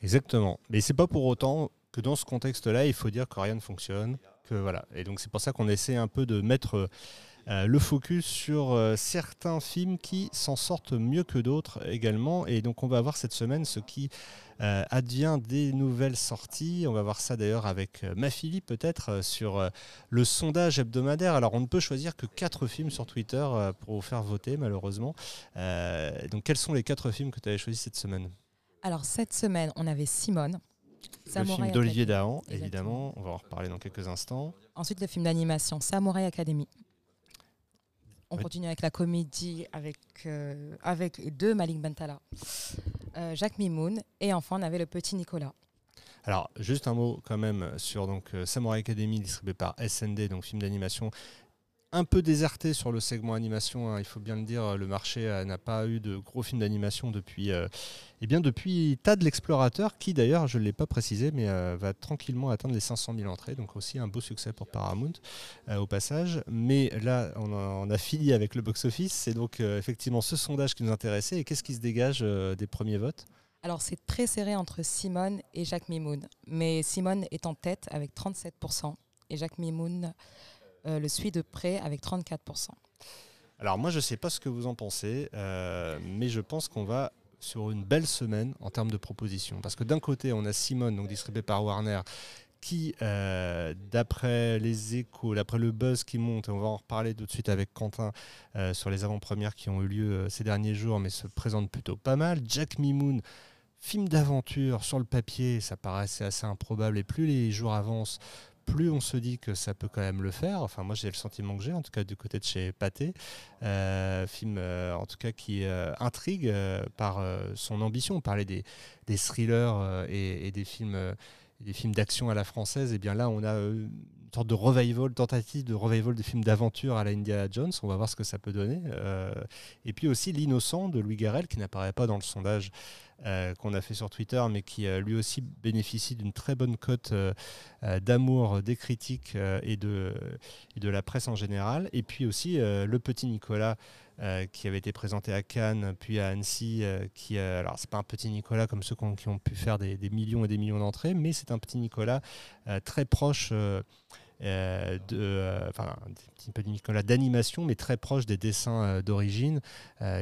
Exactement. Mais c'est pas pour autant que dans ce contexte-là, il faut dire que rien ne fonctionne. Que voilà. Et donc c'est pour ça qu'on essaie un peu de mettre euh, le focus sur euh, certains films qui s'en sortent mieux que d'autres également. Et donc on va voir cette semaine ce qui euh, advient des nouvelles sorties. On va voir ça d'ailleurs avec ma Philippe peut-être sur le sondage hebdomadaire. Alors on ne peut choisir que quatre films sur Twitter pour vous faire voter malheureusement. donc quels sont les quatre films que tu avais choisis cette semaine? Alors cette semaine on avait Simone. le film d'Olivier Dahan, évidemment, on va en reparler dans quelques instants. Ensuite, le film d'animation Samurai Academy. On continue avec la comédie avec, euh, avec deux Malik Bentala, euh, Jacques Mimoun et enfin on avait le petit Nicolas. Alors, juste un mot quand même sur donc, euh, Samurai Academy distribué par SND, donc film d'animation un peu déserté sur le segment animation, hein, il faut bien le dire. Le marché euh, n'a pas eu de gros films d'animation depuis, euh, eh bien depuis Tad l'explorateur, qui d'ailleurs, je ne l'ai pas précisé, mais euh, va tranquillement atteindre les 500 000 entrées. Donc aussi un beau succès pour Paramount au passage. Mais là, on a, fini avec le box-office. C'est donc effectivement ce sondage qui nous intéressait. Et qu'est-ce qui se dégage des premiers votes? Alors c'est très serré entre Simone et Jacques Mimoun. Mais Simone est en tête avec 37% et Jacques Mimoun euh, le suit de près avec 34%. Alors moi je ne sais pas ce que vous en pensez, euh, mais je pense qu'on va sur une belle semaine en termes de propositions. Parce que d'un côté on a Simone, donc distribué par Warner, qui, euh, d'après les échos, d'après le buzz qui monte, et on va en reparler tout de suite avec Quentin sur les avant-premières qui ont eu lieu ces derniers jours, mais se présente plutôt pas mal. Jack Mimoun, film d'aventure sur le papier, ça paraissait assez improbable, et plus les jours avancent, plus on se dit que ça peut quand même le faire. Enfin, moi, j'ai le sentiment que j'ai, en tout cas du côté de chez Pathé. Euh, film, euh, en tout cas, qui euh, intrigue par son ambition. On parlait des, des thrillers et, et des films, des films d'action à la française. Et bien là, on a une sorte de revival, tentative de revival des films d'aventure à la Indiana Jones. On va voir ce que ça peut donner. Et puis aussi L'innocent de Louis Garrel, qui n'apparaît pas dans le sondage qu'on a fait sur Twitter, mais qui euh, lui aussi bénéficie d'une très bonne cote euh, euh, d'amour des critiques euh, et, de, de la presse en général. Et puis aussi euh, le petit Nicolas. euh, qui avait été présenté à Cannes, puis à Annecy, euh, qui, euh, alors c'est pas un petit Nicolas comme ceux qui ont pu faire des, millions et des millions d'entrées, mais c'est un petit Nicolas euh, très proche euh, euh, un petit peu d'animation, mais très proche des dessins euh, d'origine,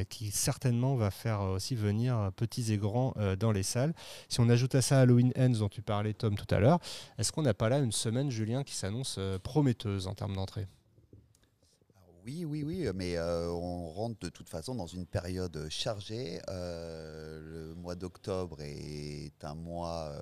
qui certainement va faire aussi venir petits et grands dans les salles. Si on ajoute à ça Halloween Ends dont tu parlais Tom tout à l'heure, est-ce qu'on n'a pas là une semaine, Julien, qui s'annonce prometteuse en termes d'entrée? Oui, oui, oui, mais on rentre de toute façon dans une période chargée. Le mois d'octobre est un mois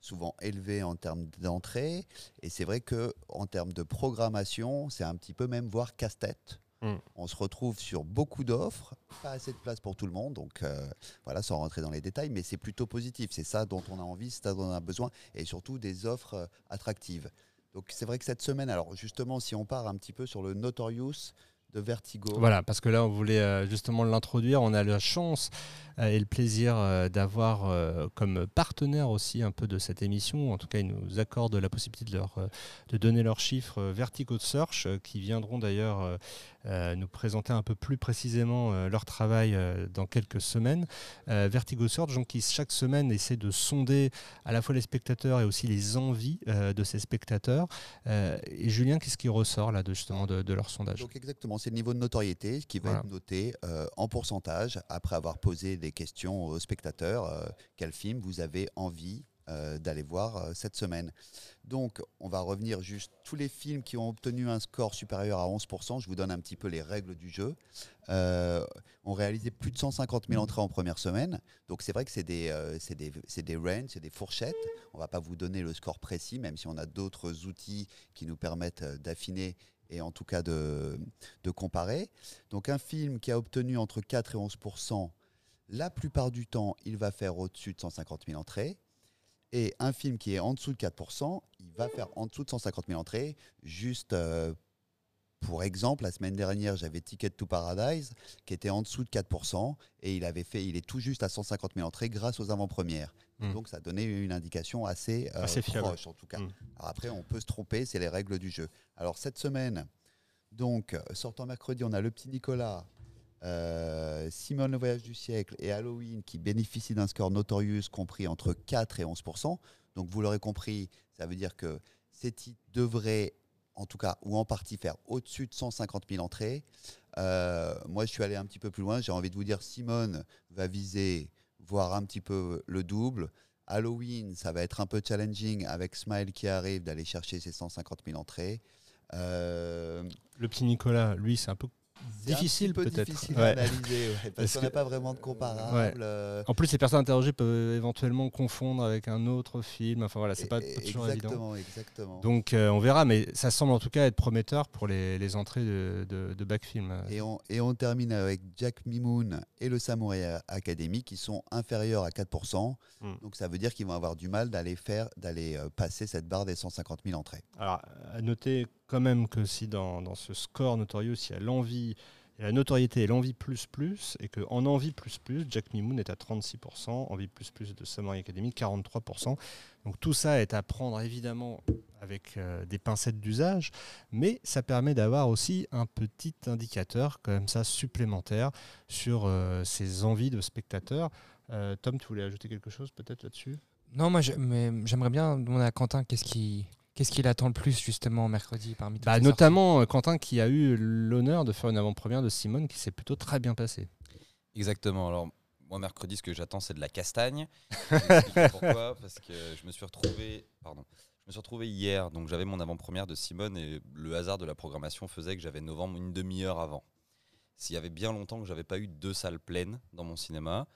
souvent élevé en termes d'entrée, et c'est vrai que en termes de programmation, c'est un petit peu même voire casse-tête. Mm. On se retrouve sur beaucoup d'offres, pas assez de place pour tout le monde, donc euh, voilà, sans rentrer dans les détails, mais c'est plutôt positif. C'est ça dont on a envie, c'est ça dont on a besoin, et surtout des offres euh, attractives. Donc c'est vrai que cette semaine, alors justement, si on part un petit peu sur le Notorious de Vertigo, Voilà, parce que là, on voulait euh, justement l'introduire. On a la chance euh, et le plaisir euh, d'avoir comme partenaire aussi un peu de cette émission. En tout cas, ils nous accordent la possibilité de, leur, de donner leurs chiffres Vertigo Search, qui viendront d'ailleurs nous présenter un peu plus précisément euh, leur travail euh, dans quelques semaines. Euh, Vertigo Search, donc, qui chaque semaine essaie de sonder à la fois les spectateurs et aussi les envies euh, de ces spectateurs. Euh, et Julien, qu'est-ce qui ressort là de, justement de, de leur sondage? Donc exactement, c'est le niveau de notoriété qui va Voilà. être noté euh, en pourcentage après avoir posé des questions aux spectateurs. euh, quel film vous avez envie euh, d'aller voir euh, cette semaine Donc on va revenir juste tous les films qui ont obtenu un score supérieur à 11%. Je vous donne un petit peu les règles du jeu. Euh, ont réalisé plus de 150 000 entrées en première semaine. Donc c'est vrai que c'est des, euh, c'est des, des ranges, c'est des fourchettes. On va pas vous donner le score précis, même si on a d'autres outils qui nous permettent euh, d'affiner et en tout cas de, de comparer. Donc un film qui a obtenu entre 4 et 11% la plupart du temps, il va faire au-dessus de 150 000 entrées. Et un film qui est en dessous de 4 il va faire en dessous de 150 000 entrées. Juste euh, pour exemple, la semaine dernière, j'avais Ticket to Paradise qui était en dessous de 4% et il avait fait, il est tout juste à 150 000 entrées grâce aux avant-premières. Mm. Donc ça donné une indication assez, euh, Assez proche en tout cas. Mm. Alors après, on peut se tromper, c'est les règles du jeu. Alors cette semaine, donc sortant mercredi, on a le petit Nicolas, euh, Simone le voyage du siècle et Halloween qui bénéficient d'un score notorious compris entre 4 et 11% Donc vous l'aurez compris, ça veut dire que ces titres devraient en tout cas ou en partie faire au-dessus de 150 000 entrées. Euh, moi, je suis allé un petit peu plus loin. J'ai envie de vous dire, Simone va viser voir un petit peu le double. Halloween, ça va être un peu challenging avec Smile qui arrive d'aller chercher ses 150 000 entrées. Euh, Le petit Nicolas, lui, c'est un peu difficile peut-être. difficile Ouais. à analyser ouais, parce Parce qu'on n'a que- pas vraiment de comparable. euh, En plus, les personnes interrogées peuvent éventuellement confondre avec un autre film. Enfin voilà, c'est pas, pas toujours évident. exactement, exactement. Donc euh, on verra, mais ça semble en tout cas être prometteur pour les, les entrées de, de, de backfilm. Et on, et on termine avec Jack Mimoun et le Samurai Academy qui sont inférieurs à 4%. Mm. Donc ça veut dire qu'ils vont avoir du mal d'aller faire, d'aller euh, passer cette barre des 150 000 entrées. Alors, à noter quand même que si dans, ce score Notorious, il y a l'envie, la notoriété et l'envie plus plus, et qu'en envie plus plus, Jack Mimoun est à 36%, envie plus plus de Samurai Academy 43%. Donc tout ça est à prendre évidemment avec euh, des pincettes d'usage, mais ça permet d'avoir aussi un petit indicateur comme ça supplémentaire sur euh, ces envies de spectateurs. Euh, Tom, tu voulais ajouter quelque chose peut-être là-dessus? Non, moi, j'aimerais bien demander à Quentin qu'est-ce qui, qu'est-ce qu'il attend le plus justement mercredi parmi toutes Bah, les notamment euh, Quentin qui a eu l'honneur de faire une avant-première de Simone qui s'est plutôt très bien passée. Exactement. Alors, moi, mercredi, ce que j'attends, c'est de la castagne. Je pourquoi Parce que je me suis retrouvé. Pardon. Je me suis retrouvé hier, donc j'avais mon avant-première de Simone et le hasard de la programmation faisait que j'avais novembre une demi-heure avant. S'il y avait bien longtemps que j'avais pas eu deux salles pleines dans mon cinéma,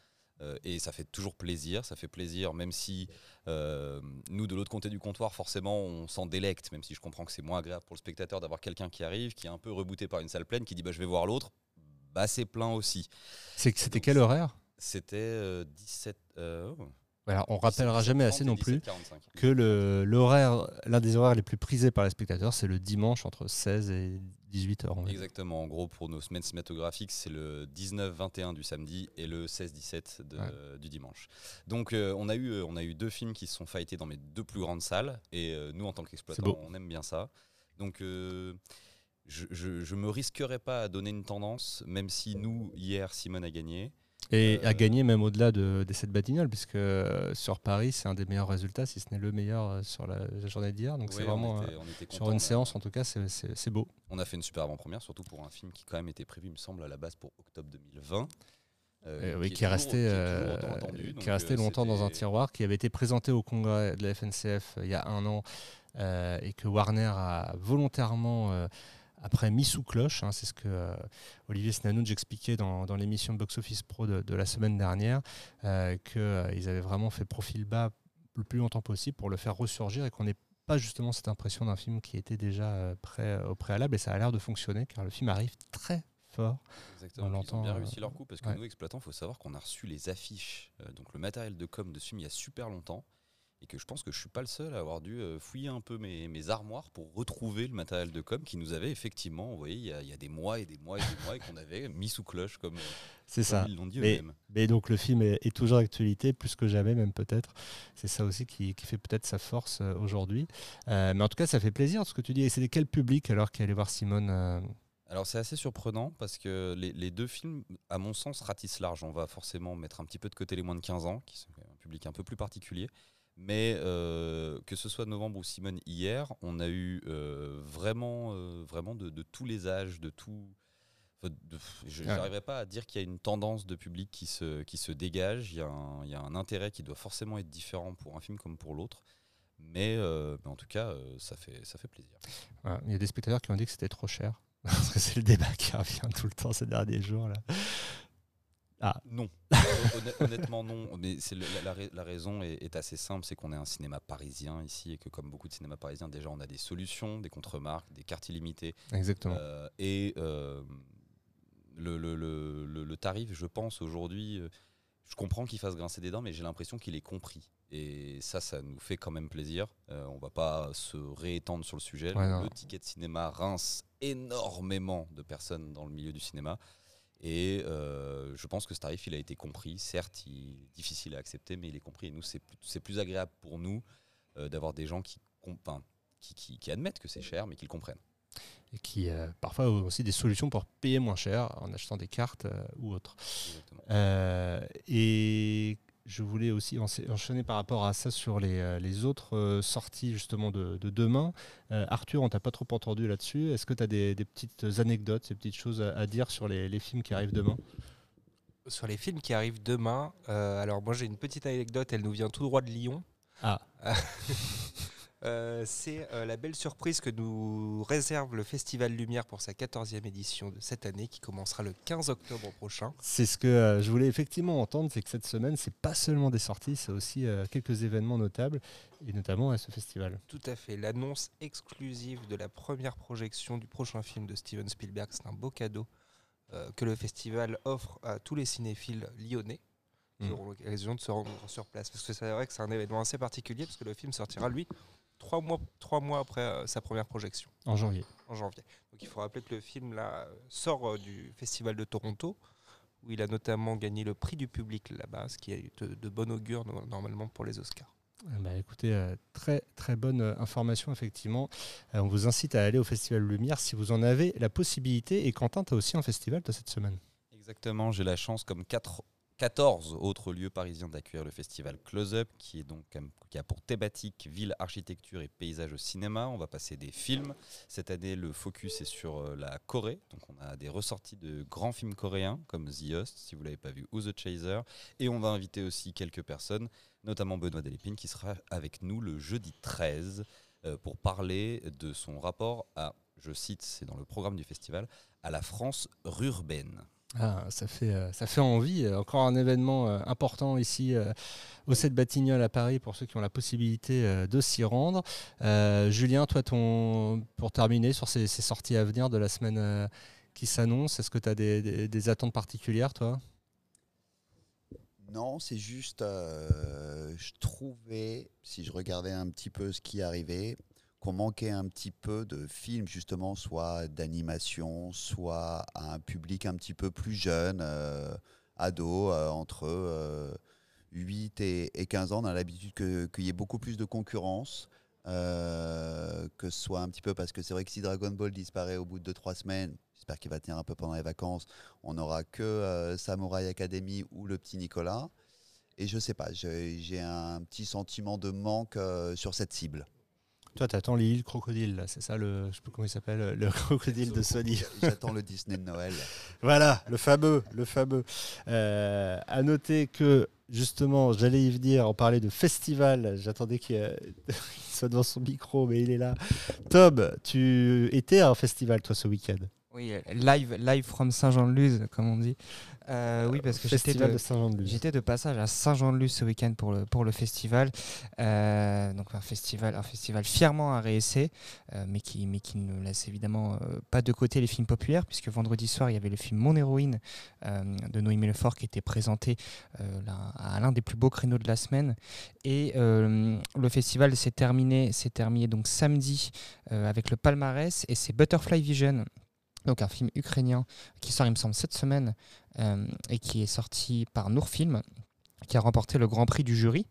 Euh, et ça fait toujours plaisir, ça fait plaisir, même si euh, nous, de l'autre côté du comptoir, forcément, on s'en délecte, même si je comprends que c'est moins agréable pour le spectateur d'avoir quelqu'un qui arrive, qui est un peu rebooté par une salle pleine, qui dit bah, je vais voir l'autre, bah, c'est plein aussi. C'était quel horaire? C'était euh, 17. euh, oh, Alors, On rappellera jamais 17h30 assez non plus 17h45. que l'horaire, l'un des horaires les plus prisés par les spectateurs, c'est le dimanche entre 16 et 18 heures. on va dire. Exactement. En gros, pour nos semaines cinématographiques, c'est le 19-21 du samedi et le 16-17 de- Ouais. du dimanche. Donc, euh, on, a eu, euh, on a eu deux films qui se sont fightés dans mes deux plus grandes salles. Et euh, nous, en tant qu'exploitants, on aime bien ça. Donc, euh, je, je me risquerais pas à donner une tendance, même si nous, hier, Simone a gagné. Et Euh, à gagner même au-delà de, des 7 Batignolles, puisque euh, sur Paris, c'est un des meilleurs résultats, si ce n'est le meilleur euh, sur la, la journée d'hier. Donc c'est vraiment, on euh, était- on était sur une séance en tout cas, c'est- beau. On a fait une super avant-première, surtout pour un film qui quand même était prévu, il me semble, à la base pour octobre 2020. euh, Euh, oui, qui est toujours- resté, qui est euh, attendu. qui resté euh, longtemps dans un tiroir, qui avait été présenté au congrès de la FNCF euh, il y a un an euh, et que Warner a volontairement euh, après mis sous cloche. hein, c'est ce que euh, Olivier Snanoun expliquait dans, dans l'émission Box Office Pro de, de la semaine dernière, euh, qu'ils avaient vraiment fait profil bas le plus longtemps possible pour le faire ressurgir et qu'on n'ait pas justement cette impression d'un film qui était déjà euh, prêt au préalable. Et ça a l'air de fonctionner car le film arrive très fort. Exactement. On Ils ont bien euh, réussi leur coup parce que ouais. nous, exploitants, il faut savoir qu'on a reçu les affiches, euh, donc le matériel de com de ce film il y a super longtemps. Et que je pense que je suis pas le seul à avoir dû euh, fouiller un peu mes, mes armoires pour retrouver le matériel de com qui nous avait effectivement envoyé il y a, il y a des mois et des mois et des mois et qu'on avait mis sous cloche comme, C'est ça. comme ils l'ont dit Mais- eux-mêmes. Mais donc le film est, est toujours d'actualité, plus que jamais même peut-être. C'est ça aussi qui, qui fait peut-être sa force euh, aujourd'hui. Euh, mais en tout cas, ça fait plaisir ce que tu dis. Et c'est quel public alors qui allé voir Simone euh, Alors c'est assez surprenant parce que les, les deux films, à mon sens, ratissent large. On va forcément mettre un petit peu de côté les moins de 15 ans, qui sont un public un peu plus particulier. Mais euh, que ce soit Novembre ou Simone hier, on a eu euh, vraiment, euh, vraiment de, de tous les âges, de tout. de- je n'arriverai pas à dire qu'il y a une tendance de public qui se, qui se dégage. Il y, a un, il y a un intérêt qui doit forcément être différent pour un film comme pour l'autre. Mais, mais en tout cas, ça, fait, ça fait plaisir. Il y a des spectateurs qui ont dit que c'était trop cher. Parce que c'est le débat qui revient tout le temps ces derniers jours. Là. Ah, Non. Honn- Honnêtement, non. Mais c'est la, la rai- la raison est, est assez simple, c'est qu'on est un cinéma parisien ici et que comme beaucoup de cinémas parisiens, déjà on a des solutions, des contre-marques, des cartes illimitées. exactement. Euh, et euh, le, le- le- le- le tarif, je pense aujourd'hui, euh, je comprends qu'il fasse grincer des dents, mais j'ai l'impression qu'il est compris. Et ça, ça nous fait quand même plaisir. Euh, on va pas se réétendre sur le sujet. Ouais, le ticket de cinéma rince énormément de personnes dans le milieu du cinéma. Et euh, je pense que ce tarif, il a été compris. Certes, il est difficile à accepter, mais il est compris. Et nous, c'est plus, agréable pour nous euh, d'avoir des gens qui, enfin, qui, qui- qui admettent que c'est cher, mais qui le comprennent. Et qui euh, parfois ont aussi des solutions pour payer moins cher en achetant des cartes ou autres. Exactement. Et je voulais aussi encha- enchaîner par rapport à ça sur les, euh, les autres euh, sorties justement de, de demain. Euh, Arthur, on t'a pas trop entendu là-dessus. Est-ce que tu as des, des petites anecdotes, des petites choses à, à dire sur les, les films qui arrivent demain? Sur les films qui arrivent demain, euh, alors moi j'ai une petite anecdote, elle nous vient tout droit de Lyon. Ah. Euh, c'est euh, la belle surprise que nous réserve le Festival Lumière pour sa 14e édition de cette année qui commencera le 15 octobre prochain. C'est ce que euh, je voulais effectivement entendre, c'est que cette semaine, c'est pas seulement des sorties, c'est aussi quelques événements notables, et notamment à ce festival. Tout à fait, l'annonce exclusive de la première projection du prochain film de Steven Spielberg, c'est un beau cadeau que le festival offre à tous les cinéphiles lyonnais qui Mm. auront l'occasion de se rendre sur place. Parce que c'est vrai que c'est un événement assez particulier parce que le film sortira lui trois mois, trois mois après euh, sa première projection. En janvier. en janvier. Donc il faut rappeler que le film là, euh, sort euh, du Festival de Toronto, où il a notamment gagné le prix du public là-bas, ce qui est de, de bon augure no- normalement pour les Oscars. Ben, écoutez, euh, très très bonne information effectivement. Euh, on vous incite à aller au Festival Lumière si vous en avez la possibilité. Et Quentin, tu as aussi un festival cette semaine? Exactement, j'ai la chance, comme quatre- 14 autres lieux parisiens, d'accueillir le festival Close Up, qui, est donc, qui a pour thématique ville, architecture et paysage au cinéma. On va passer des films. Cette année, le focus est sur euh, la Corée. Donc, on a des ressorties de grands films coréens, comme The Host, si vous ne l'avez pas vu, ou The Chaser. Et on va inviter aussi quelques personnes, notamment Benoît Delépine, qui sera avec nous le jeudi 13 euh, pour parler de son rapport à, je cite, c'est dans le programme du festival, à la France rurbaine. Ah, ça, fait, euh, ça fait envie. Encore un événement euh, important ici euh, au 7 Batignolles à Paris pour ceux qui ont la possibilité euh, de s'y rendre. Euh, Julien, toi, pour terminer sur ces, sorties à venir de la semaine euh, qui s'annonce, est-ce que tu as des, attentes particulières, toi? Non, c'est juste, euh, je trouvais, si je regardais un petit peu ce qui arrivait, qu'on manquait un petit peu de films, justement, soit d'animation, soit à un public un petit peu plus jeune, euh, ado, euh, entre euh, 8 et, et 15 ans. On a l'habitude qu'il y ait beaucoup plus de concurrence. euh, que ce soit un petit peu parce que c'est vrai que si Dragon Ball disparaît au bout de 2-3 semaines, j'espère qu'il va tenir un peu pendant les vacances, on n'aura que euh, Samurai Academy ou le petit Nicolas. Et je sais pas, j'ai un petit sentiment de manque euh, sur cette cible. Toi, tu attends l'île crocodile, là, c'est ça, le, je sais pas comment il s'appelle, le crocodile de Sony. J'attends le Disney de Noël. Voilà, le fameux, le fameux. Euh, à noter que justement, j'allais y venir, en parler de festival. J'attendais qu'il euh, qu'il soit devant son micro, mais il est là. Tom, tu étais à un festival toi ce week-end? Oui, euh, live, live from Saint-Jean-de-Luz, comme on dit. Euh, oui, parce que j'étais de, passage à Saint-Jean-de-Luz ce week-end pour le, pour le festival. Euh, donc un festival, un festival fièrement à réessayer, euh, mais, qui, mais qui ne laisse évidemment pas de côté les films populaires, puisque vendredi soir, il y avait le film Mon héroïne de Noémie Lefort qui était présenté là, à l'un des plus beaux créneaux de la semaine. Et le festival s'est terminé, terminé donc samedi avec le palmarès, et c'est Butterfly Vision. Donc un film ukrainien qui sort, il me semble, cette semaine, euh, et qui est sorti par Nourfilm, qui a remporté le grand prix du jury.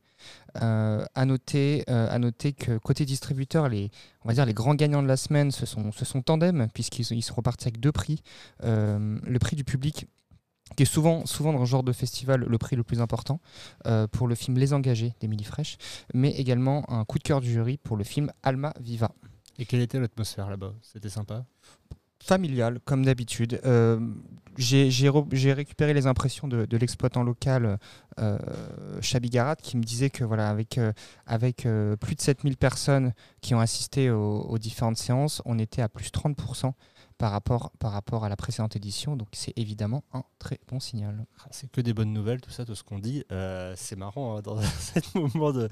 Euh, à, noter, euh, à noter que côté distributeur, les, on va dire les grands gagnants de la semaine, ce sont, ce sont Tandem, puisqu'ils ils sont repartis avec deux prix. Euh, le prix du public, qui est souvent, souvent dans ce genre de festival le prix le plus important, pour le film Les Engagés d'Émilie Fraîche, mais également un coup de cœur du jury pour le film Alma Viva. Et quelle était l'atmosphère là-bas? C'était sympa? Familial, comme d'habitude. Euh, j'ai récupéré les impressions de, l'exploitant local euh, Chabi Garat qui me disait que voilà avec, avec euh, plus de 7000 personnes qui ont assisté aux, aux différentes séances, on était à plus 30% par rapport, à la précédente édition. Donc c'est évidemment un très bon signal. Ah, C'est que des bonnes nouvelles, tout ça, tout ce qu'on dit. Euh, c'est marrant, hein, dans ce moment de,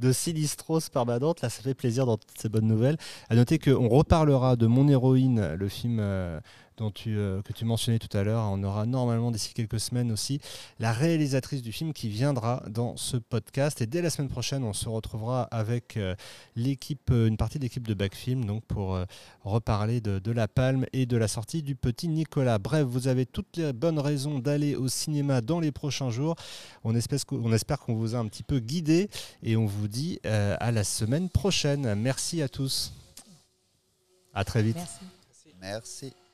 de sinistrose permanente, là, ça fait plaisir dans toutes ces bonnes nouvelles. À noter qu'on reparlera de Mon héroïne, le film euh, dont tu, euh, que tu mentionnais tout à l'heure. On aura normalement d'ici quelques semaines aussi la réalisatrice du film qui viendra dans ce podcast. Et dès la semaine prochaine, on se retrouvera avec euh, l'équipe, euh, une partie de l'équipe de Backfilm, donc pour euh, reparler de, de La Palme et de la sortie du petit Nicolas. Bref, vous avez toutes les bonnes raisons d'aller au cinéma dans les prochains jours. On espère, qu'on- on espère qu'on vous a un petit peu guidé et on vous dit euh, à la semaine prochaine. Merci à tous. À très vite. Merci. Merci.